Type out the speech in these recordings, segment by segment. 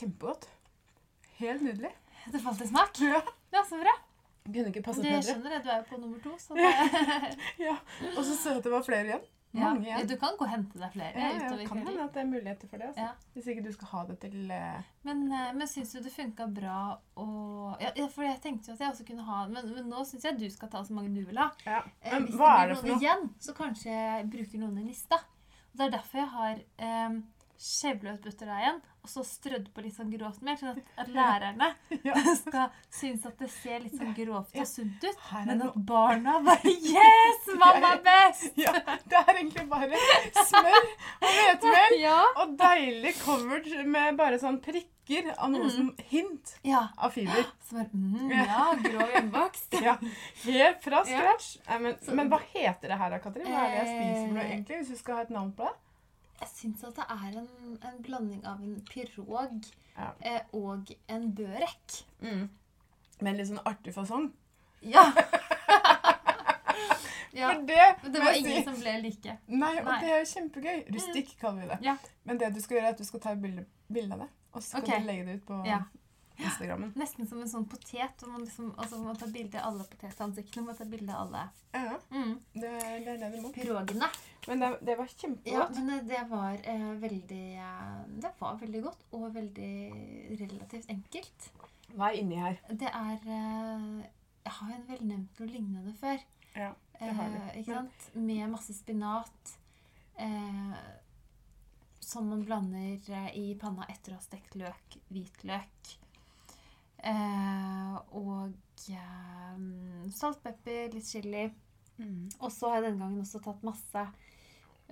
kjempegodt. Helt nydelig. Det falt i smak. Ja. Ja, så bra. Kunne ikke passet jeg bedre. skjønner det, du er jo på nummer to. Så det, Ja. Og så så jeg at det var flere igjen. Mange igjen. Du kan gå og hente deg flere Ja, ja, kan hende at det er muligheter for det. Altså. Ja. Hvis ikke du skal ha det til eh, Men, eh, men syns du det funka bra å ja, ja, for jeg tenkte jo at jeg også kunne ha Men, men nå syns jeg du skal ta så mange du vil ha. ja. Eh, Men Hvis det blir noen igjen, så kanskje jeg bruker noen i nista. Og Det er derfor jeg har um, skjevla ut butterdeigen og så strødd på litt sånn grovt mer, sånn at, at lærerne skal synes at det ser litt sånn grovt og sunt ut. Men at barna bare Yes! Mamma er best! Ja, det er egentlig bare smør og hvetemel Ja. og deilig covered med bare sånn prikker av noe Mm. som hint ja. av fiber. Som er, mm, Ja, grov hjemmebakst. Ja, Helt fra scratch. Ja. men, men hva heter det her da, Katrin? Hva er det jeg spiser for noe Eh. egentlig? Hvis du skal ha et navn på det? Jeg syns at det er en, en blanding av en pirog Ja. eh, og en børek. Med en litt sånn artig fasong. Ja. ja. For det, det var ingen si- som ble like. Nei, og Nei. Mm. det er jo kjempegøy. Rustikk kaller vi det. Ja. Men det du skal gjøre, er at du skal ta et bilde, av det. Og så skal okay. du legge det ut på Ja. Instagrammen. Nesten som en sånn potet. Hvor man, liksom, altså, man tar bilde av alle potetansiktene. Man tar bilde av alle Ja, mm. det, det er det du må. pirogene. Men det, det var Ja, men det, det var eh, veldig eh, Det var veldig godt og veldig relativt enkelt. Hva er inni her? Det er eh, Jeg har jo vel nevnt noe lignende før. Ja, det har du. Eh, ikke sant? Med masse spinat. Eh, som man blander eh, i panna etter å ha stekt løk, hvitløk. Eh, og eh, salt, pepper, litt chili. Mm. Og så har jeg denne gangen også tatt masse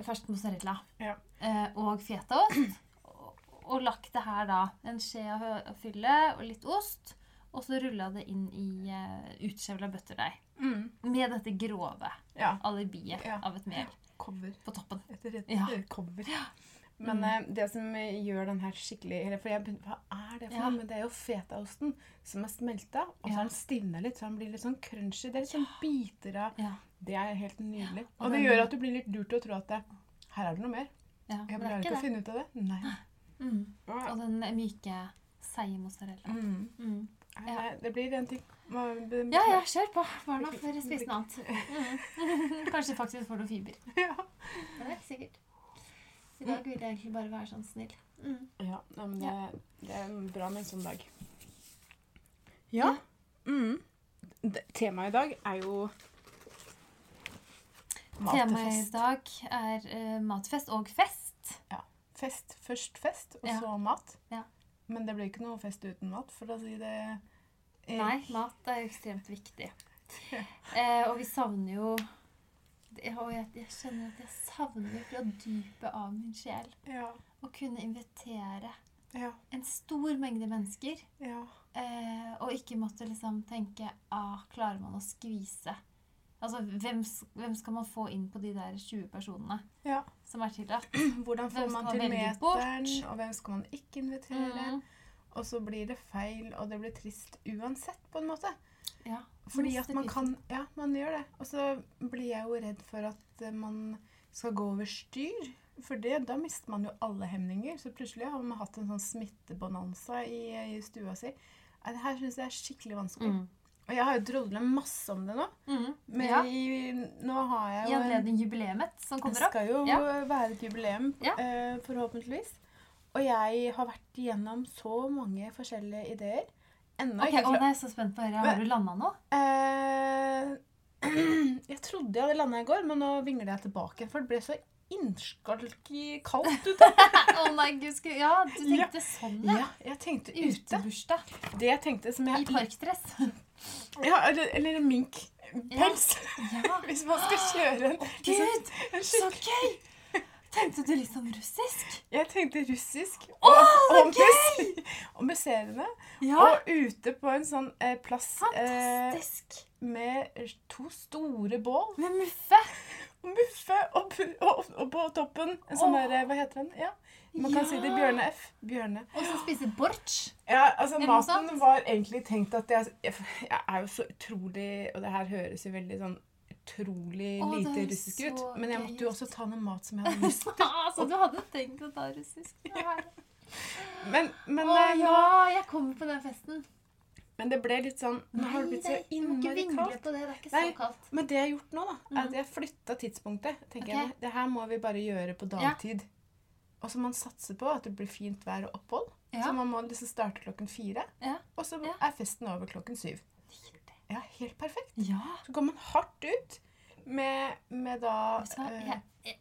fersk mozzarella Ja. eh, og fetaost. Og, og lagt det her da, en skje av fylle og litt ost. Og så rulla det inn i uh, utskjevla butterdeig. Mm. Med dette grove Ja. alibiet Ja. av et mel Cover. på toppen. Et rett Ja. cover. Men Mm. eh, det som eh, gjør den her skikkelig eller For jeg begynner, Hva er det for Ja. noe? Men det er jo fetaosten som er smelta, og så Ja. den stivna litt, så den blir litt sånn crunchy. Det er litt sånn biter av Ja. Det er helt nydelig. Og Og det gjør at du blir litt lurt til å tro at det, her er det noe mer. ja Jeg det er klarer ikke å finne ut av det. Nei. Mm. Ja. Og den myke, seige mozzarella. Mm. Mm. Nei, Det blir en ting. Ja, ja, kjør på. Barna får spise noe annet. Mm. Kanskje faktisk får noe fiber. Ja. Det er ikke sikkert. I dag vil jeg egentlig bare være sånn snill. Mm. Ja, men det, det er bra med en sånn dag. Ja. Mm. Det, temaet i dag er jo matfest. Temaet i dag er uh, matfest og fest. Ja. Fest. Først fest, og Ja. så mat. Ja. Men det blir ikke noe fest uten mat, for å si det eh, Nei, mat er ekstremt viktig. Eh, og vi savner jo jeg, jeg skjønner at jeg savner fra dypet av min sjel Ja. å kunne invitere Ja. en stor mengde mennesker. Ja. Eh, og ikke måtte liksom tenke ah, Klarer man å skvise? Altså, hvem, hvem skal man få inn på de der 20 personene ja. som er tillatt? Hvordan får man til meteren, bort? og hvem skal man ikke invitere? Mm. Og så blir det feil, og det blir trist uansett, på en måte. Ja. Fordi at man kan Ja, man gjør det. Og så blir jeg jo redd for at eh, man skal gå over styr. For det, da mister man jo alle hemninger. Så plutselig har man hatt en sånn smittebonanza i, i stua si. Det her syns jeg er skikkelig vanskelig. Mm. Og jeg har jo drodla masse om det nå. Mm. Men ja. i, nå har jeg jo I anledning jubileet som kommer opp. Det skal jo Ja. være et jubileum, Ja. uh, forhåpentligvis. Og jeg har vært igjennom så mange forskjellige ideer. Ennå Ok, ikke å, klar. nå er jeg så spent på å Har Har du landa nå? Eh, jeg trodde jeg hadde landa i går, men nå vingler jeg tilbake. For det ble så innskalki kaldt ute. Å nei, gud. Ja, du tenkte sånn, ja. Ja, jeg tenkte ute. Utebursdag. Det jeg tenkte som jeg... I jeg parkdress. Ja, eller, eller en minkpels. Ja. Hvis man skal kjøre en, Gud, en så skikk- gøy! Tenkte du litt sånn russisk? Jeg tenkte russisk. Og, så og, mus- og musserende. Ja. Og ute på en sånn eh, plass eh, med to store bål. Med muffe. Og muffe og, og, og på toppen en sånn Åh. der Hva heter den? Ja, man kan si det. Bjørne F. Bjørne. Og så spise borch. Ja, altså Maten var egentlig tenkt at jeg, jeg, jeg er jo så utrolig Og det her høres jo veldig sånn utrolig Åh, lite russisk ut. Men jeg måtte jo også ta noe mat som jeg hadde lyst til. så du hadde tenkt å ta russisk. Men, men, Å eh, nå, ja, jeg kommer på den festen. men det ble litt sånn Nå har det blitt så innmari kaldt. det. Det er ikke Nei. så kaldt. Men det jeg har gjort nå, da, er Mhm. at jeg flytta tidspunktet. tenker okay. jeg, Det her må vi bare gjøre på Ja. Og så må man satse på at det blir fint vær og opphold. Ja. Så man må liksom starte klokken fire. Ja. Og så er festen over klokken syv. Ja, helt perfekt. Ja. Så går man hardt ut med, med da eh, Jeg, jeg,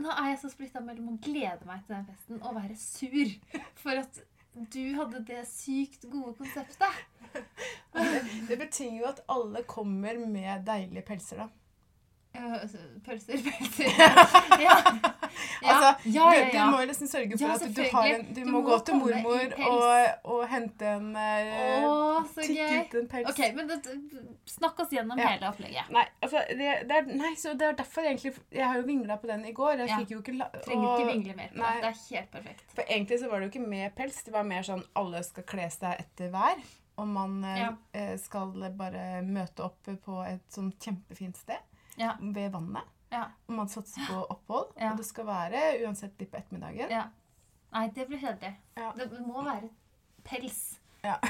nå er jeg så splitta mellom å glede meg til den festen og være sur for at du hadde det sykt gode konseptet. det, det betyr jo at alle kommer med deilige pelser, da. Altså, Pølser, pølser. Ja. Ja, Altså, ja, ja, Du, du må liksom sørge for at du, har en, du, Du må, må gå til mormor og, og hente en eh, Å, så gøy. ut en pels. Ok, men det, Snakk oss gjennom hele opplegget. Nei, altså, det, det, er, nei, så det er derfor egentlig Jeg har jo vingla på den i går. Jeg fikk jo ikke la, Trenger ikke vingle mer på nei. det. Det er helt perfekt. For egentlig så var det jo ikke med pels. Det var mer sånn alle skal kle seg etter vær. Og man eh, Ja. eh, skal bare møte opp på et sånn kjempefint sted Ja. ved vannet. Ja. Og man satser på opphold. Ja. Og det skal være uansett litt på ettermiddagen. ja. Nei, det blir kjedelig. Ja. Det må være pels. Ja.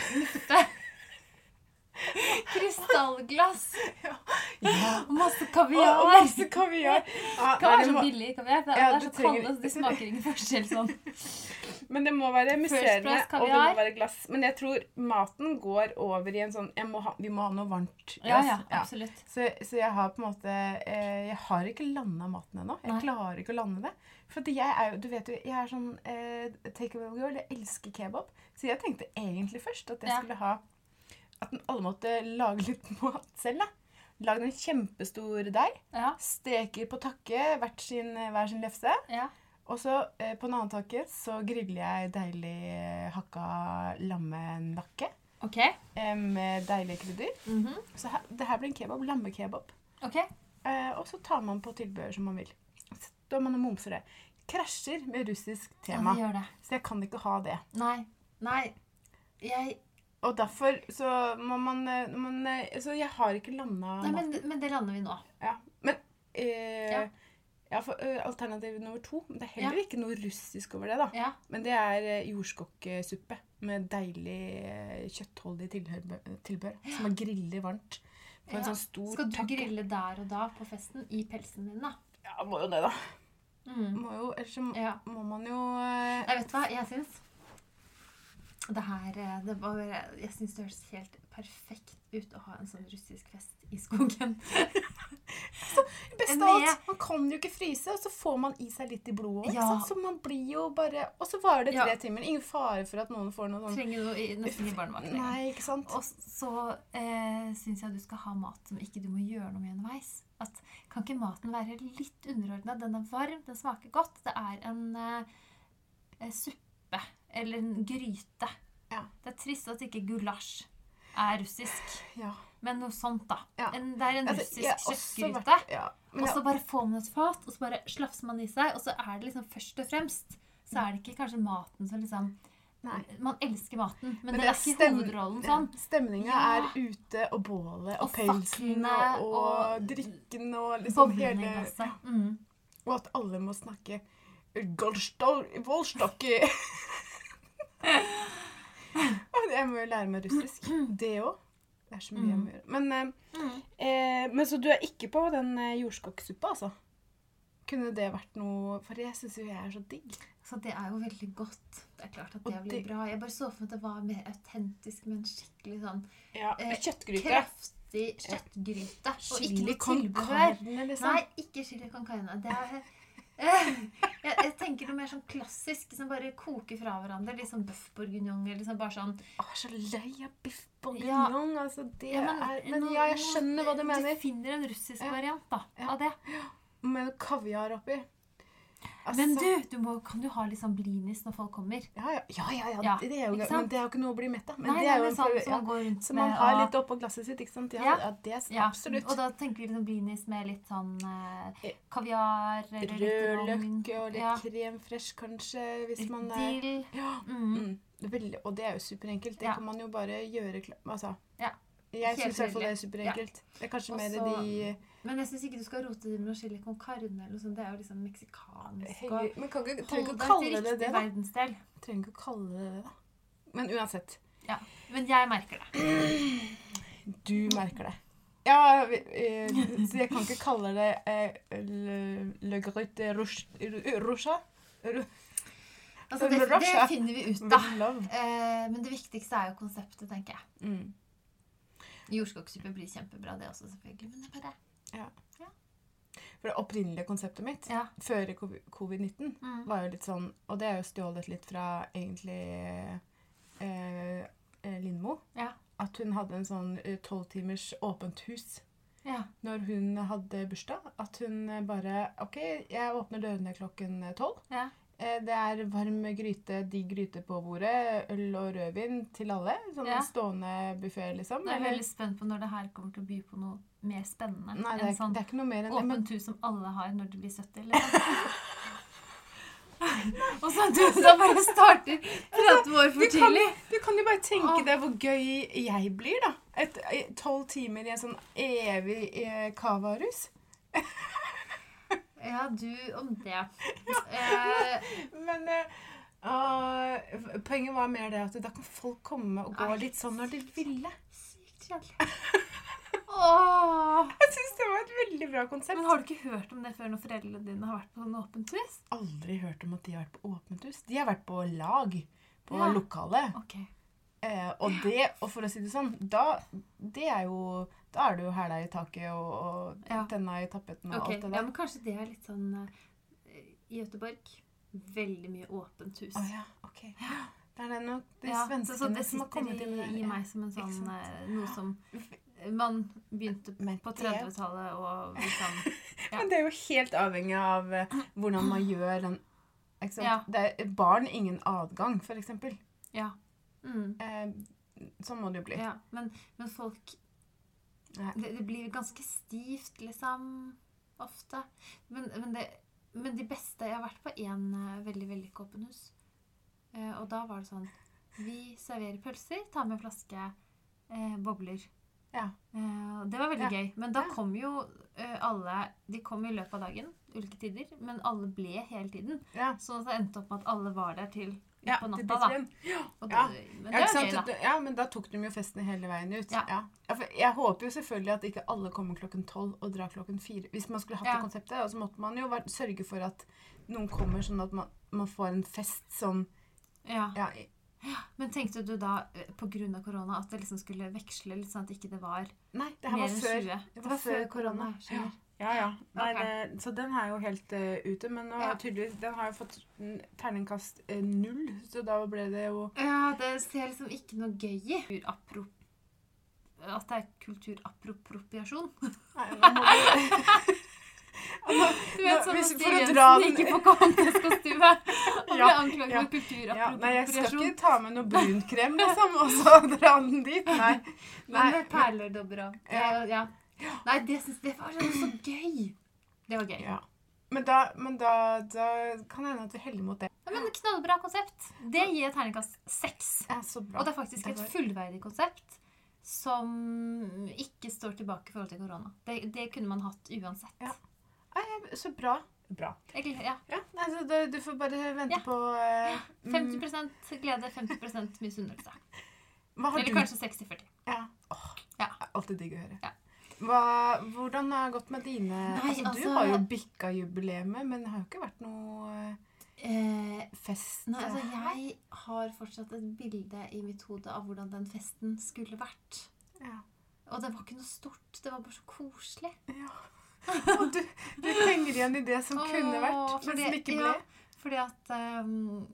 Krystallglass. Ja. Og masse kaviar. og masse kaviar. Ja, det så billig kaviar. Det Ja, er så trenger- kalde, så det smaker ingen forskjell sånn. men det må være musserende, og det må være glass. Men jeg tror maten går over i en sånn må ha, Vi må ha noe varmt. Ja, ja, absolutt. Så, så jeg har på en måte eh, Jeg har ikke landa maten ennå. Jeg Nei. klarer ikke å lande det. For jeg er jo, du vet jo, jeg er sånn eh, take away girl. Jeg elsker kebab. Så jeg tenkte egentlig først at jeg Ja. skulle ha At alle måtte lage litt mat selv. da. Lagd en kjempestor deig. Ja. Steker på takke hvert sin, hver sin lefse. ja. Og så eh, på en annen takke så griller jeg deilig hakka lammenakke OK. eh, med deilige krydder. Mhm. Så her, det her blir en kebab. Lammekebab. Ok. Eh, og så tar man på tilbehør som man vil. Så Står man og momser det. Krasjer med russisk tema. Ja, det gjør det. Så jeg kan ikke ha det. Nei. Nei. Jeg Og derfor så må man, eh, man eh, Så jeg har ikke landa Nei, men, men det lander vi nå. Ja. Men eh, Ja. ja. for uh, alternativ nummer to Det er heller Ja. ikke noe russisk over det, da. Ja. Men det er uh, jordskokksuppe med deilig uh, kjøttholdig tilhør, ja. Som man griller varmt på en sånn stor Skal du takke. grille der og da på festen i pelsen din, da? Ja, må jo det, da. Mm. Må jo, ellers så må man jo uh, Jeg vet hva, jeg syns det her eh, det var, Jeg syns det høres helt perfekt ut å ha en sånn russisk fest i skogen. Best av alt, man kan jo ikke fryse, og så får man i seg litt i blodet. Ja. Så man blir jo bare Og så varer det tre Ja. timer. Ingen fare for at noen får noe sånn Trenger noe i, nesten i barnevakt. Nei, ikke sant? Og så eh, syns jeg du skal ha mat som ikke du må gjøre noe med underveis. At, kan ikke maten være litt underordna? Den er varm, den smaker godt. Det er en eh, eh, suppe eller en gryte. Ja. Det er trist at ikke gulasj er russisk, Ja. men noe sånt, da. Ja. En, det er en Altså, russisk jeg kjøttgryte. Ja. Og så bare får man et fat, og så bare slafser man i seg. Og så er det liksom først og fremst Så er det ikke kanskje maten som liksom nei. Man elsker maten, men, Men det, det er ikke hovedrollen Ja, sånn. Stemninga Ja. er ute, og bålet, og, Og pelsen, og, og drikken, og liksom hele. Mm. Og at alle må snakke Golstol- Volstokki. Jeg må jo lære meg russisk. Det òg. Det er så mye jeg må gjøre. Men, eh, Mm. eh, men så du er ikke på den eh, jordskokksuppa, altså? Kunne det vært noe For jeg syns jo jeg er så digg. Så det er jo veldig godt. Det er klart at det blir bra. Jeg bare så for meg at det var mer autentisk, med en skikkelig sånn Ja, Eh, Kjøttgryte. kraftig kjøttgryte. Og ikke noe tilbehør. liksom. Nei, ikke chili con carne. Det er jeg, jeg tenker noe mer sånn klassisk som bare koker fra hverandre. Litt sånn bøff bourguignon. Liksom bare sånn Å, så lei av biff Ja. Altså, det Ja, er Men ja, jeg skjønner hva du mener. Du finner en russisk variant da, av det. Med kaviar oppi. Altså, Men du, du må, kan du ha litt sånn blinis når folk kommer. Ja, ja, ja, ja, ja, det er jo, men det er jo ikke noe å bli mett av. Men Nei, det er jo en sånn prøve, ja. går rundt Så man har og- litt oppå glasset sitt, ikke sant? Ja, Ja. det er absolutt. Og da tenker vi liksom blinis med litt sånn eh, Eh, kaviar eller litt Rød rogn. løk og litt krem fresh, kanskje, hvis man er dill. Ja. Mm. Mm. Og det er jo superenkelt. Det kan man jo bare gjøre kla- Altså. Ja. Jeg syns i hvert fall det er superenkelt. Det er kanskje Også, mer de Men jeg syns ikke du skal rote det med noe chili con carne eller noe sånt. Det er jo liksom meksikansk. og Hei, Men kan ikke, trenger ikke å kalle det det, da. verdensdel. Trenger ikke å kalle det det, da. Men uansett. Ja. Men jeg merker det. Du merker det. Ja, vi, eh, så jeg kan ikke kalle det eh, le, le grut rouge? Altså, det, det Russia. finner vi ut av. Eh, men det viktigste er jo konseptet, tenker jeg. Mm. Jordskogssuppe blir kjempebra, det også, selvfølgelig. Men det er bare For det opprinnelige konseptet mitt Ja. før covid- covid-19 Mm. var jo litt sånn Og det er jo stjålet litt fra egentlig eh, eh, Lindmo. Ja. At hun hadde en sånn tolv timers åpent hus ja. når hun hadde bursdag. At hun eh, bare OK, jeg åpner dørene klokken tolv. ja. Eh, Det er varm gryte, digg gryte på bordet, øl og rødvin til alle. Sånn Ja. stående buffé, liksom. Jeg er veldig spent på når det her kommer til å by på noe mer spennende. Nei, det er, sånn det er ikke noe mer enn det. Men åpent hus som alle har når de blir 70. Liksom. Og så du da bare starter 30 år for tidlig. du kan jo bare tenke deg hvor gøy jeg blir, da. Eh, Tolv timer i en sånn evig eh, kavarus. Ja, du om det. Eh, Men ah, poenget var mer det at da kan folk komme og gå Ai, litt sånn når de ville. sykt kjedelig. Åh. Jeg syns det var et veldig bra konsept. Men har du ikke hørt om det før når foreldrene dine har vært på sånn åpent hus? Aldri hørt om at de har vært på åpent hus. De har vært på lag. På Ja. lokalet. Ok. Eh, og det, og for å si det sånn, da, det er jo, da er det jo hæla i taket og, og Ja. tenna i tappeten og okay. alt det der. Ja, men kanskje det er litt sånn eh, I Göteborg veldig mye åpent hus. Å ja, ok. Det er det nok de Ja, så, så svenskene det som har kommet inn i, i meg som en sånn eh, noe som man begynte på 30-tallet og liksom Ja. Men det er jo helt avhengig av eh, hvordan man gjør den ikke sant? Det er barn ingen adgang, for eksempel. Ja. Mm. Eh, sånn må det jo bli. ja. Men, men folk det, det blir ganske stivt, liksom. Ofte. Men, men, det, men de beste Jeg har vært på én uh, veldig vellykka åpen hus. Eh, og da var det sånn Vi serverer pølser, tar med en flaske eh, bobler. Ja. Eh, det var veldig Ja. gøy. Men da Ja. kom jo eh, alle De kom i løpet av dagen, ulike tider, men alle ble hele tiden. Ja. Så det endte opp med at alle var der til Ja, på natta. da. Ja. det, men Ja, gøy, da. Ja, men da tok de jo festen hele veien ut. Ja. Jeg håper jo selvfølgelig at ikke alle kommer klokken tolv og drar klokken fire. Hvis man skulle hatt det konseptet, og så måtte man jo sørge for at noen kommer sånn at man, man får en fest som Ja. ja, Men tenkte du da pga. på grunn av korona at det liksom skulle veksle litt sånn at ikke det var Nei, det her var før. 20? Det var før korona. korona. Ja, ja. Nei, okay. det, så den er jo helt uh, ute. Men nå, Ja. tydeligvis, den har jo fått terningkast uh, null, så da ble det jo Ja, det ser liksom ikke noe gøy i. At det er kulturappropriasjon. Nei, nå må du Du vet sånn hvis- at for å dra den- gikk på Contest-kostyme og ble Ja, anklaget ja, for ja, Nei, jeg skal ikke ta med noe brunkrem, liksom, og så dra den dit. Nei. Nei. Men perler dobber av. ja. ja. Nei, det synes, det var så gøy. Det var gøy. Ja. Men, da, men da, da kan det hende at vi heller mot det. Ja, men Knallbra konsept. Det gir jeg terningkast seks. Ja. Og det er faktisk Det et fullverdig konsept som ikke står tilbake i forhold til korona. Det, det kunne man hatt uansett. Ja. Så bra. Bra. Jeg, ja. Ja, altså, det, du får bare vente Ja. på uh, mm, 50 glede, 50 misunnelse. Eller du kanskje 60-40. Ja. Oh, Ja. Alltid digg å høre. Ja. Hva, hvordan har det gått med dine Nei, altså, Du altså- har jo bikka jubileet, men det har jo ikke vært noe eh, fest nei, altså, jeg har fortsatt et bilde i mitt hode av hvordan den festen skulle vært. Ja. Og det var ikke noe stort. Det var bare så koselig. ja. Og du, du henger igjen i det som kunne vært, men som ikke ble. Ja, fordi at um,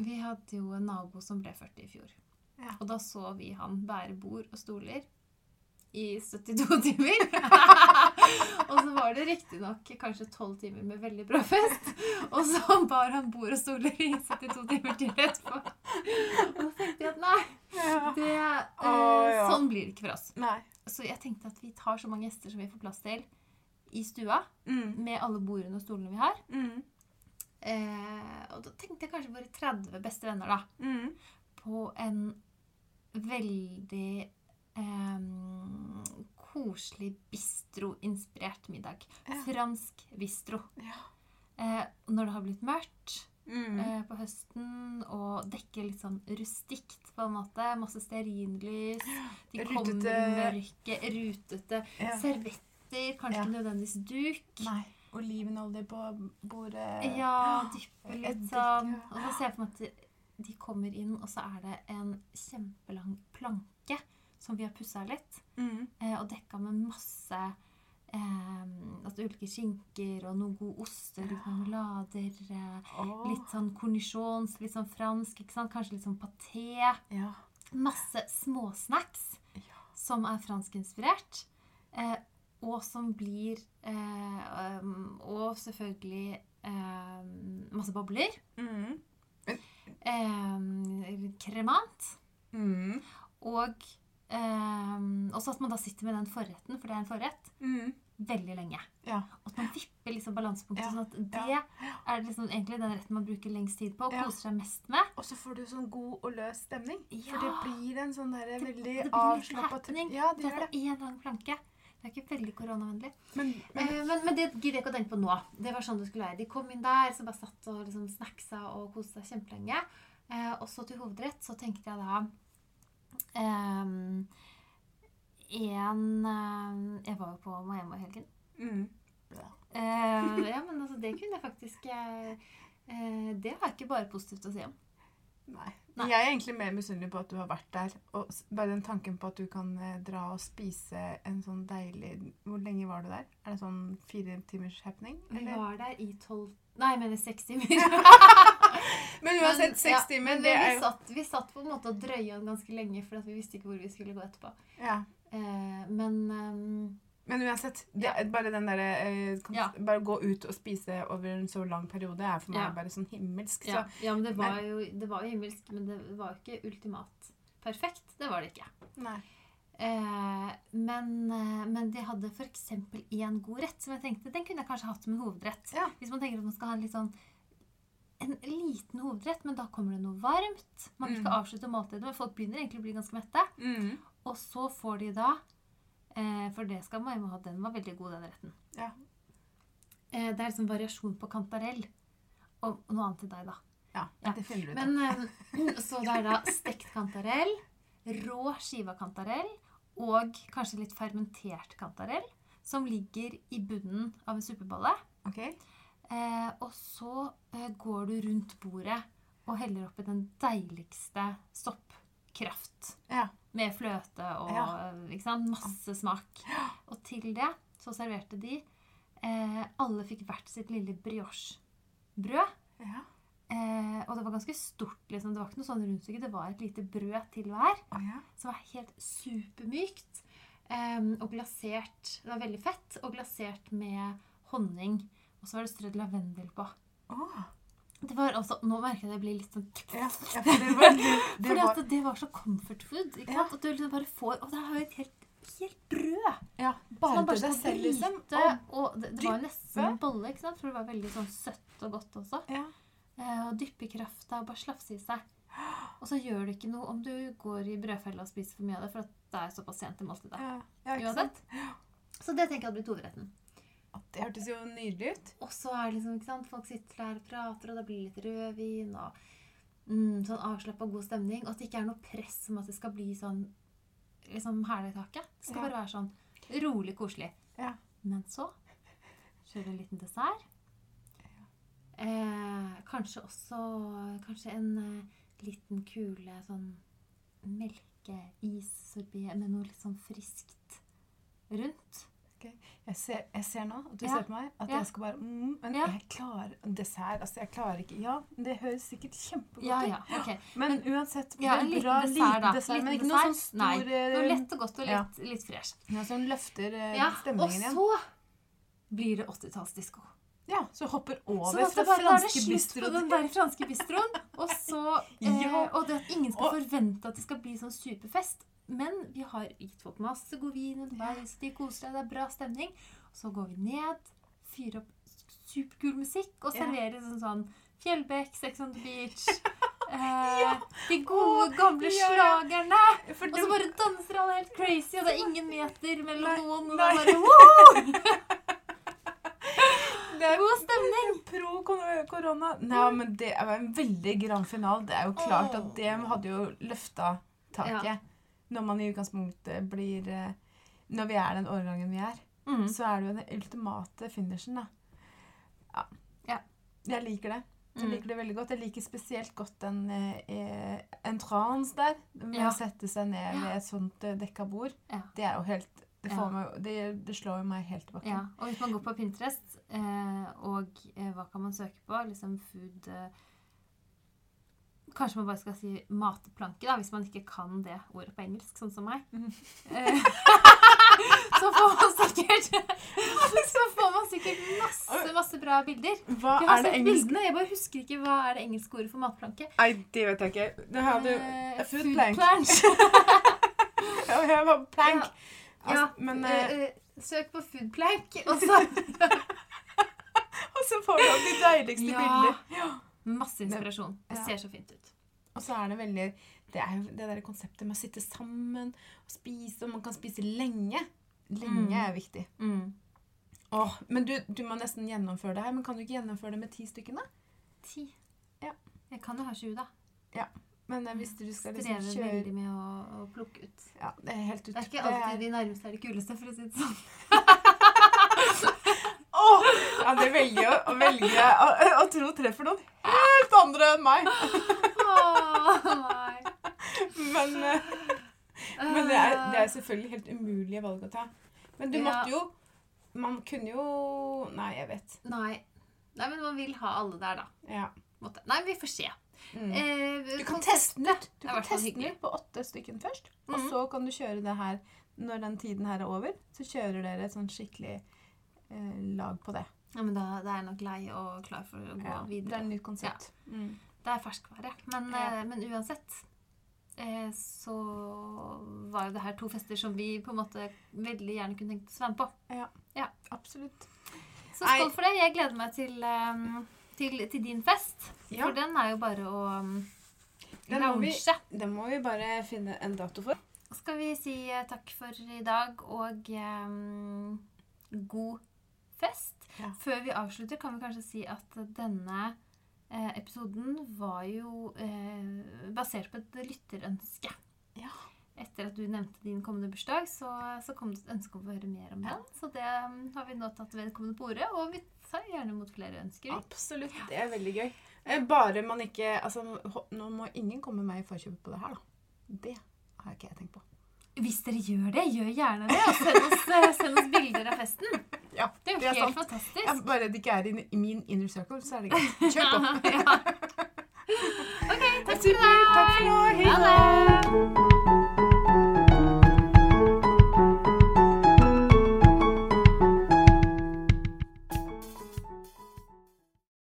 vi hadde jo en nabo som ble 40 i fjor. Ja. Og da så vi han bære bord og stoler i 72 timer. og så var det riktignok kanskje 12 timer med veldig bra fest. Og så bar han bord og stoler i 72 timer til etterpå. Og da tenkte jeg at nei, det, eh, Åh, ja. sånn blir det ikke for oss. Nei. Så jeg tenkte at vi tar så mange gjester som vi får plass til i stua. Mm. Med alle bordene og stolene vi har. Mm. Eh, og da tenkte jeg kanskje våre 30 beste venner, da. Mm. På en veldig em, koselig bistro-inspirert middag. Ja. Fransk bistro. Ja. Eh, når det har blitt mørkt Mm. eh, på høsten, og dekker litt sånn rustikt på en måte. Masse stearinlys. De kommer Rutete. i mørket, rutete. Ja. Servetter, kanskje ikke nødvendigvis duk. Nei. Olivenolje på bordet. Ja, dyppe litt sånn. Og så ser jeg for meg at de kommer inn, og så er det en kjempelang planke som vi har pussa litt. Mm. Eh, og dekka med masse eh, altså ulike skinker og noen gode oster, litt marmelader. Åh. litt sånn cornichons, litt sånn fransk, kanskje litt sånn paté. Ja. Masse småsnacks Ja. som er franskinspirert. Eh, og som blir eh, um, Og selvfølgelig eh, masse bobler. Mm. Eh, kremant. Mm. Og eh, også at man da sitter med den forretten, for det er en forrett, Mm. veldig lenge. Ja. Og at man vipper liksom balansepunktet. Ja, sånn at det ja, er liksom egentlig den retten man bruker lengst tid på og koser seg mest med. Og så får du sånn god og løs stemning. For det blir en sånn der veldig avslappa. Ja, det det er én lang planke. Det er ikke veldig koronavennlig. Men, men Eh, men, men det gidder jeg ikke å tenke på nå. Det var sånn det skulle være. De kom inn der, så bare satt og liksom snacksa og koste seg kjempelenge. Eh, og så til hovedrett så tenkte jeg da ehm, En eh, Jeg var jo på Miami i helgen. mm. Uh, ja, men altså, det kunne jeg faktisk eh, Det har jeg ikke bare positivt å si om. Nei. Nei. Jeg er egentlig mer misunnelig på at du har vært der. Og bare den tanken på at du kan dra og spise en sånn deilig Hvor lenge var du der? Er det sånn fire timers happening? Eller? var der i tolv Nei, jeg mener seks timer. Men uansett, seks timer, men det vi er jo satt, vi satt på en måte og drøya ganske lenge, for vi visste ikke hvor vi skulle gå etterpå. ja. Eh, men um, Men uansett, det, Ja. bare den derre eh, Ja. Bare gå ut og spise over en så lang periode er for meg Ja. bare sånn himmelsk. Så ja, men det var, jo, det var jo himmelsk, men det var jo ikke ultimat perfekt. Det var det ikke. Eh, men, eh, men de hadde f.eks. én god rett som jeg tenkte den kunne jeg kanskje hatt som en hovedrett. Ja. Hvis man tenker at man skal ha en litt sånn en liten hovedrett, men da kommer det noe varmt. Man skal ikke Mm. avslutte måltidet, men folk begynner egentlig å bli ganske mette. Mm. Og så får de da eh, For det skal man jo ha. Den var veldig god, den retten. Ja. Eh, det er liksom variasjon på kantarell. Og, og noe annet til deg, da. Ja, Ja. det finner du ut av. Men eh, Så det er da stekt kantarell, rå skiva kantarell og kanskje litt fermentert kantarell som ligger i bunnen av en suppebolle. Ok? Eh, og så eh, går du rundt bordet og heller oppi den deiligste soppkraft. Ja. Med fløte og Ja. sant? masse smak. Og til det så serverte de eh, Alle fikk hvert sitt lille brioche-brød. ja. Eh, og det var ganske stort. liksom. Det var ikke noe sånn rundstykke, det var et lite brød til hver. Som var helt supermykt. em, og glasert Det var veldig fett. Og glasert med honning. Og så var det strødd lavendel på. Oh. Det var også, Nå merker jeg det blir litt sånn Ja, ja, for det var, det, det Fordi var at det var så comfort food. ikke Ja. At du liksom bare får Og det er jo et helt, helt brød! Ja, bare til deg selv, liksom. Og, Og det, det var jo nesten en bolle, ikke sant? for det var veldig sånn søtt og godt også. ja. Eh, og dyppe i krafta og bare slafse i seg. Og så gjør det ikke noe om du går i brødfella og spiser for mye av det, for det er såpass sent i måltidet. Ja, ja, Uansett. Så det tenker jeg hadde blitt hovedretten. Det hørtes jo nydelig ut. Og så er det liksom, ikke sant, folk sitter der og prater, og det blir litt rødvin og mm, sånn avslappa god stemning. Og at det ikke er noe press om at det skal bli sånn liksom taket. Det skal Ja. bare være sånn rolig, koselig. Ja. Men så kjører vi en liten dessert. Eh, kanskje også kanskje en eh, liten kule sånn melkeissorbé med noe litt sånn friskt rundt. Jeg ser, jeg ser nå at du Ja. ser på meg, at Ja. jeg skal bare mm, Men Ja. jeg klarer dessert. Altså, jeg klarer ikke Ja, det høres sikkert kjempegodt ut. ja, ok. Men uansett Ja, en liten bra, dessert, liten da. dessert, men Liten ikke noe sånn stor Nei, eh, Noe lett og godt og Ja. litt, litt fresht. Ja, som løfter eh, Ja, og stemningen igjen. så blir det 80-tallsdisko. Ja, så hopper Så over at fra franske bistro på den der franske bistroen. Og så eh. Og det at ingen skal Og- forvente at det skal bli sånn superfest. Men vi har folk masse god vin underveis, de koser seg, det er bra stemning. Så går vi ned, fyrer opp superkul musikk og Ja. serverer sånn sånn Fjellbekk, Sex on the Beach, Eh, de gode, gamle ja, ja. slagerne. For Og så bare danser alle helt crazy, og det er ingen meter mellom Nei, noen. Og nei. bare wow! det er God stemning. pro korona. Nei, men det var en veldig grand final. Det er jo klart at det hadde jo løfta taket. Når man i utgangspunktet blir eh, Når vi er den årgangen vi er, Mm. så er det jo den ultimate finishen, da. Ja. Ja. Jeg liker det. Jeg Mm. liker det veldig godt. Jeg liker spesielt godt en, en trans der. Med Ja. å sette seg ned ved et sånt eh, dekka bord. Ja. Det er jo helt Det, Ja. meg, det, det slår jo meg helt tilbake. Ja, og hvis man går på Pinterest, eh, og eh, hva kan man søke på? Liksom food eh, Kanskje man bare skal si matplanke, da, hvis man ikke kan det ordet på engelsk, sånn som meg. Mhm. Eh, så får man sikkert Så får man sikkert masse, masse bra bilder. Hva Jeg har er det sett engelsk? bildene, jeg bare husker ikke hva er det engelske ordet for matplanke. Nei, det vet jeg ikke. Det har du uh, food food plank. Ja, jeg var plank. Ja. Altså, Ja, men uh, eh, eh, søk på food plank, og så Og så får du opp de deiligste Ja. bilder. Masse inspirasjon. Det ser så fint ut. Og så er det veldig Det er jo det der konseptet med å sitte sammen og spise, og man kan spise lenge. Lenge Mm. er viktig. Åh, men du, du må nesten gjennomføre det her. Men kan du ikke gjennomføre det med ti stykker, da? Ti. Ja. Jeg kan jo ha sju, da. Ja. Men eh, hvis du skal liksom Strever kjøre veldig med å, å plukke ut. Ja, det er helt ut. Det er ikke alltid de nærmeste er det kuleste, for å si det sånn. Åh! Ja, det velger jeg å velge å, å tro treffer noen helt andre enn meg. Men, eh, men det, er, det er selvfølgelig helt umulige valg å ta. Men du Ja. måtte jo Man kunne jo Nei, jeg vet. Nei. Nei, men man vil ha alle der, da. Ja. Nei, vi får se. Mm. Eh, Du kan teste den ut. Du er kan teste den ut på åtte stykker først. Og Mhm. så kan du kjøre det her når den tiden her er over. Så kjører dere et sånn skikkelig eh, lag på det. Ja, men da, da er jeg nok lei og klar for å gå Ja, det er videre. et nytt konsept. Mm. Det er ferskvare. Men, Ja. eh, men uansett eh, så var jo det her to fester som vi på en måte veldig gjerne kunne tenkt oss å være med på. Absolutt. Så skål for det. Jeg gleder meg til, eh, til, til din fest. Ja, For den er jo bare å um, Den må vi- det må vi bare finne en dato for. Skal vi si eh, takk for i dag og um, god fest. Ja. Før vi avslutter, kan vi kanskje si at denne eh, episoden var jo eh, basert på et lytterønske. Ja. Etter at du nevnte din kommende bursdag, så, så kom det et ønske om å høre mer om Ja. den. Så det um, har vi nå tatt vedkommende på ordet, og vi tar gjerne imot flere ønsker. Absolutt. Det er veldig gøy. Eh, Bare man ikke Altså, nå må ingen komme meg i forkjøpet på det her, da. Det har ikke jeg tenkt på. Hvis dere gjør det, gjør gjerne det. Og send oss, eh, send oss bilder av festen ja, det er jo helt sant. fantastisk. Ja, bare det ikke er i min inner circle, så er det greit. Kjør på. ok, takk for i dag. Takk for nå. Ha det.